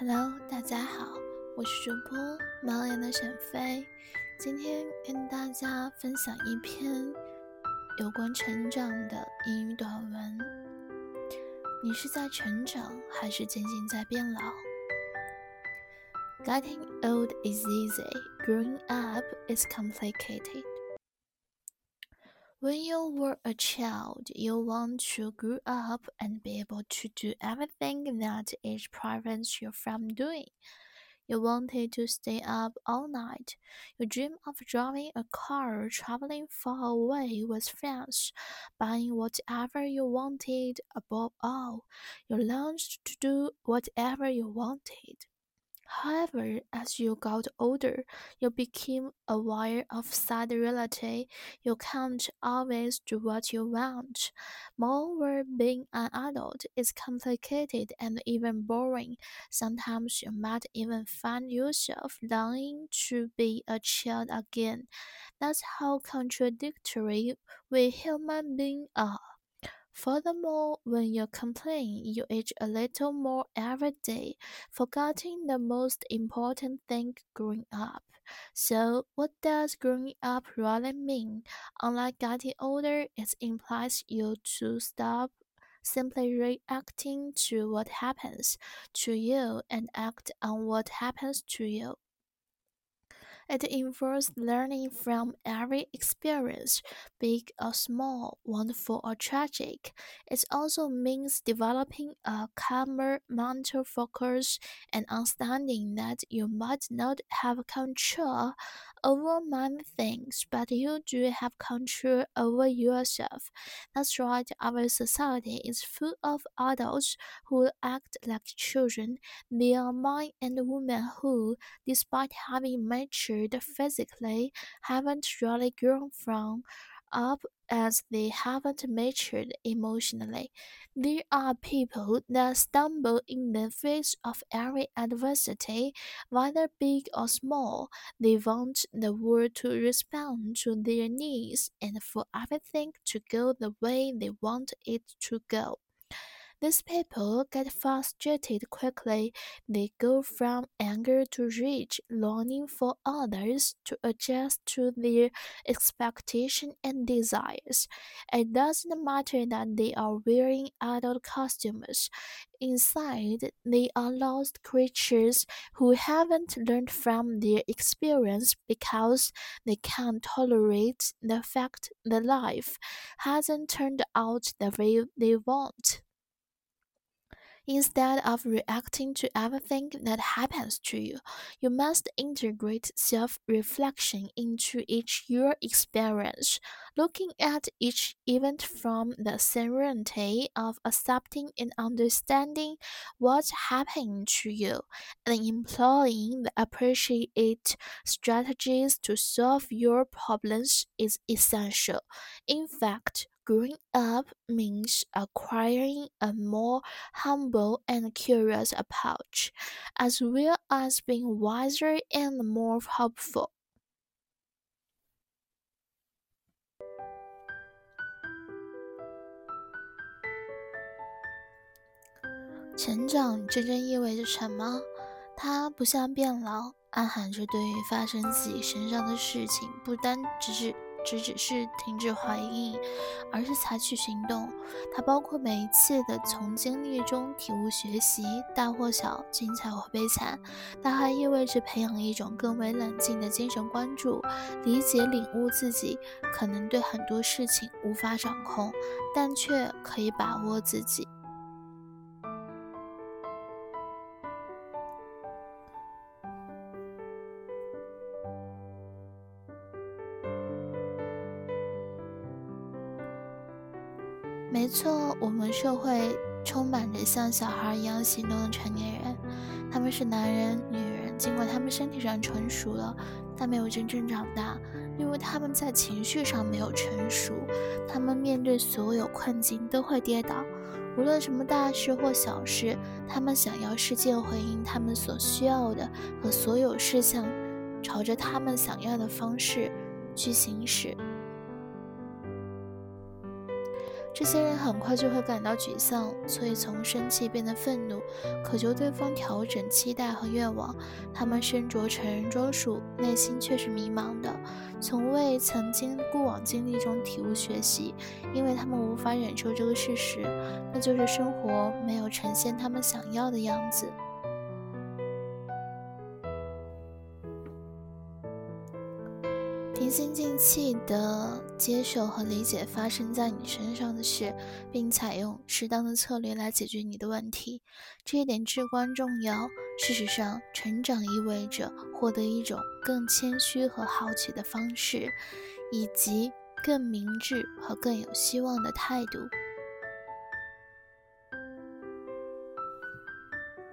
Hello，大家好，我是主播猫眼的沈飞，今天跟大家分享一篇有关成长的英语短文。你是在成长，还是渐渐在变老？Getting old is easy, growing up is complicated. When you were a child, you want to grow up and be able to do everything that age prevents you from doing. You wanted to stay up all night. You dream of driving a car, traveling far away with friends, buying whatever you wanted. Above all, you longed to do whatever you wanted. However, as you got older, you became aware of sad reality. You can't always do what you want. Moreover, being an adult is complicated and even boring. Sometimes you might even find yourself longing to be a child again. That's how contradictory we human beings are. Furthermore, when you complain, you age a little more every day, forgetting the most important thing growing up. So, what does growing up really mean? Unlike getting older, it implies you to stop simply reacting to what happens to you and act on what happens to you. It involves learning from every experience, big or small, wonderful or tragic. It also means developing a calmer mental focus and understanding that you might not have control over many things, but you do have control over yourself. That's right, our society is full of adults who act like children. They are men and women who, despite having matured physically, haven't really grown from up as they haven't matured emotionally. There are people that stumble in the face of every adversity, whether big or small. They want the world to respond to their needs and for everything to go the way they want it to go. These people get frustrated quickly. They go from anger to rage, longing for others to adjust to their expectations and desires. It doesn't matter that they are wearing adult costumes. Inside, they are lost creatures who haven't learned from their experience because they can't tolerate the fact that life hasn't turned out the way they want. Instead of reacting to everything that happens to you, you must integrate self reflection into each your experience, looking at each event from the serenity of accepting and understanding what's happening to you, and employing the appropriate strategies to solve your problems is essential. In fact, Growing up means acquiring a more humble and curious approach, as well as being wiser and more hopeful. 成长真正意味着什么？它不像变老，暗含着对于发生自己身上的事情，不单只是。 只只是停止怀疑，而是采取行动。它包括每一次的从经历中体悟学习，大或小，精彩或悲惨。它还意味着培养一种更为冷静的精神关注，理解领悟自己可能对很多事情无法掌控，但却可以把握自己。没错，我们社会充满着像小孩一样行动的成年人，他们是男人、女人，尽管他们身体上成熟了，但没有真正长大，因为他们在情绪上没有成熟。他们面对所有困境都会跌倒，无论什么大事或小事，他们想要世界回应他们所需要的，和所有事项朝着他们想要的方式去行驶。这些人很快就会感到沮丧，所以从生气变得愤怒，渴求对方调整期待和愿望。他们身着成人装束，内心却是迷茫的，从未曾经过往经历中体悟学习，因为他们无法忍受这个事实，那就是生活没有呈现他们想要的样子。平心静气的接受和理解发生在你身上的事，并采用适当的策略来解决你的问题，这一点至关重要。事实上，成长意味着获得一种更谦虚和好奇的方式，以及更明智和更有希望的态度。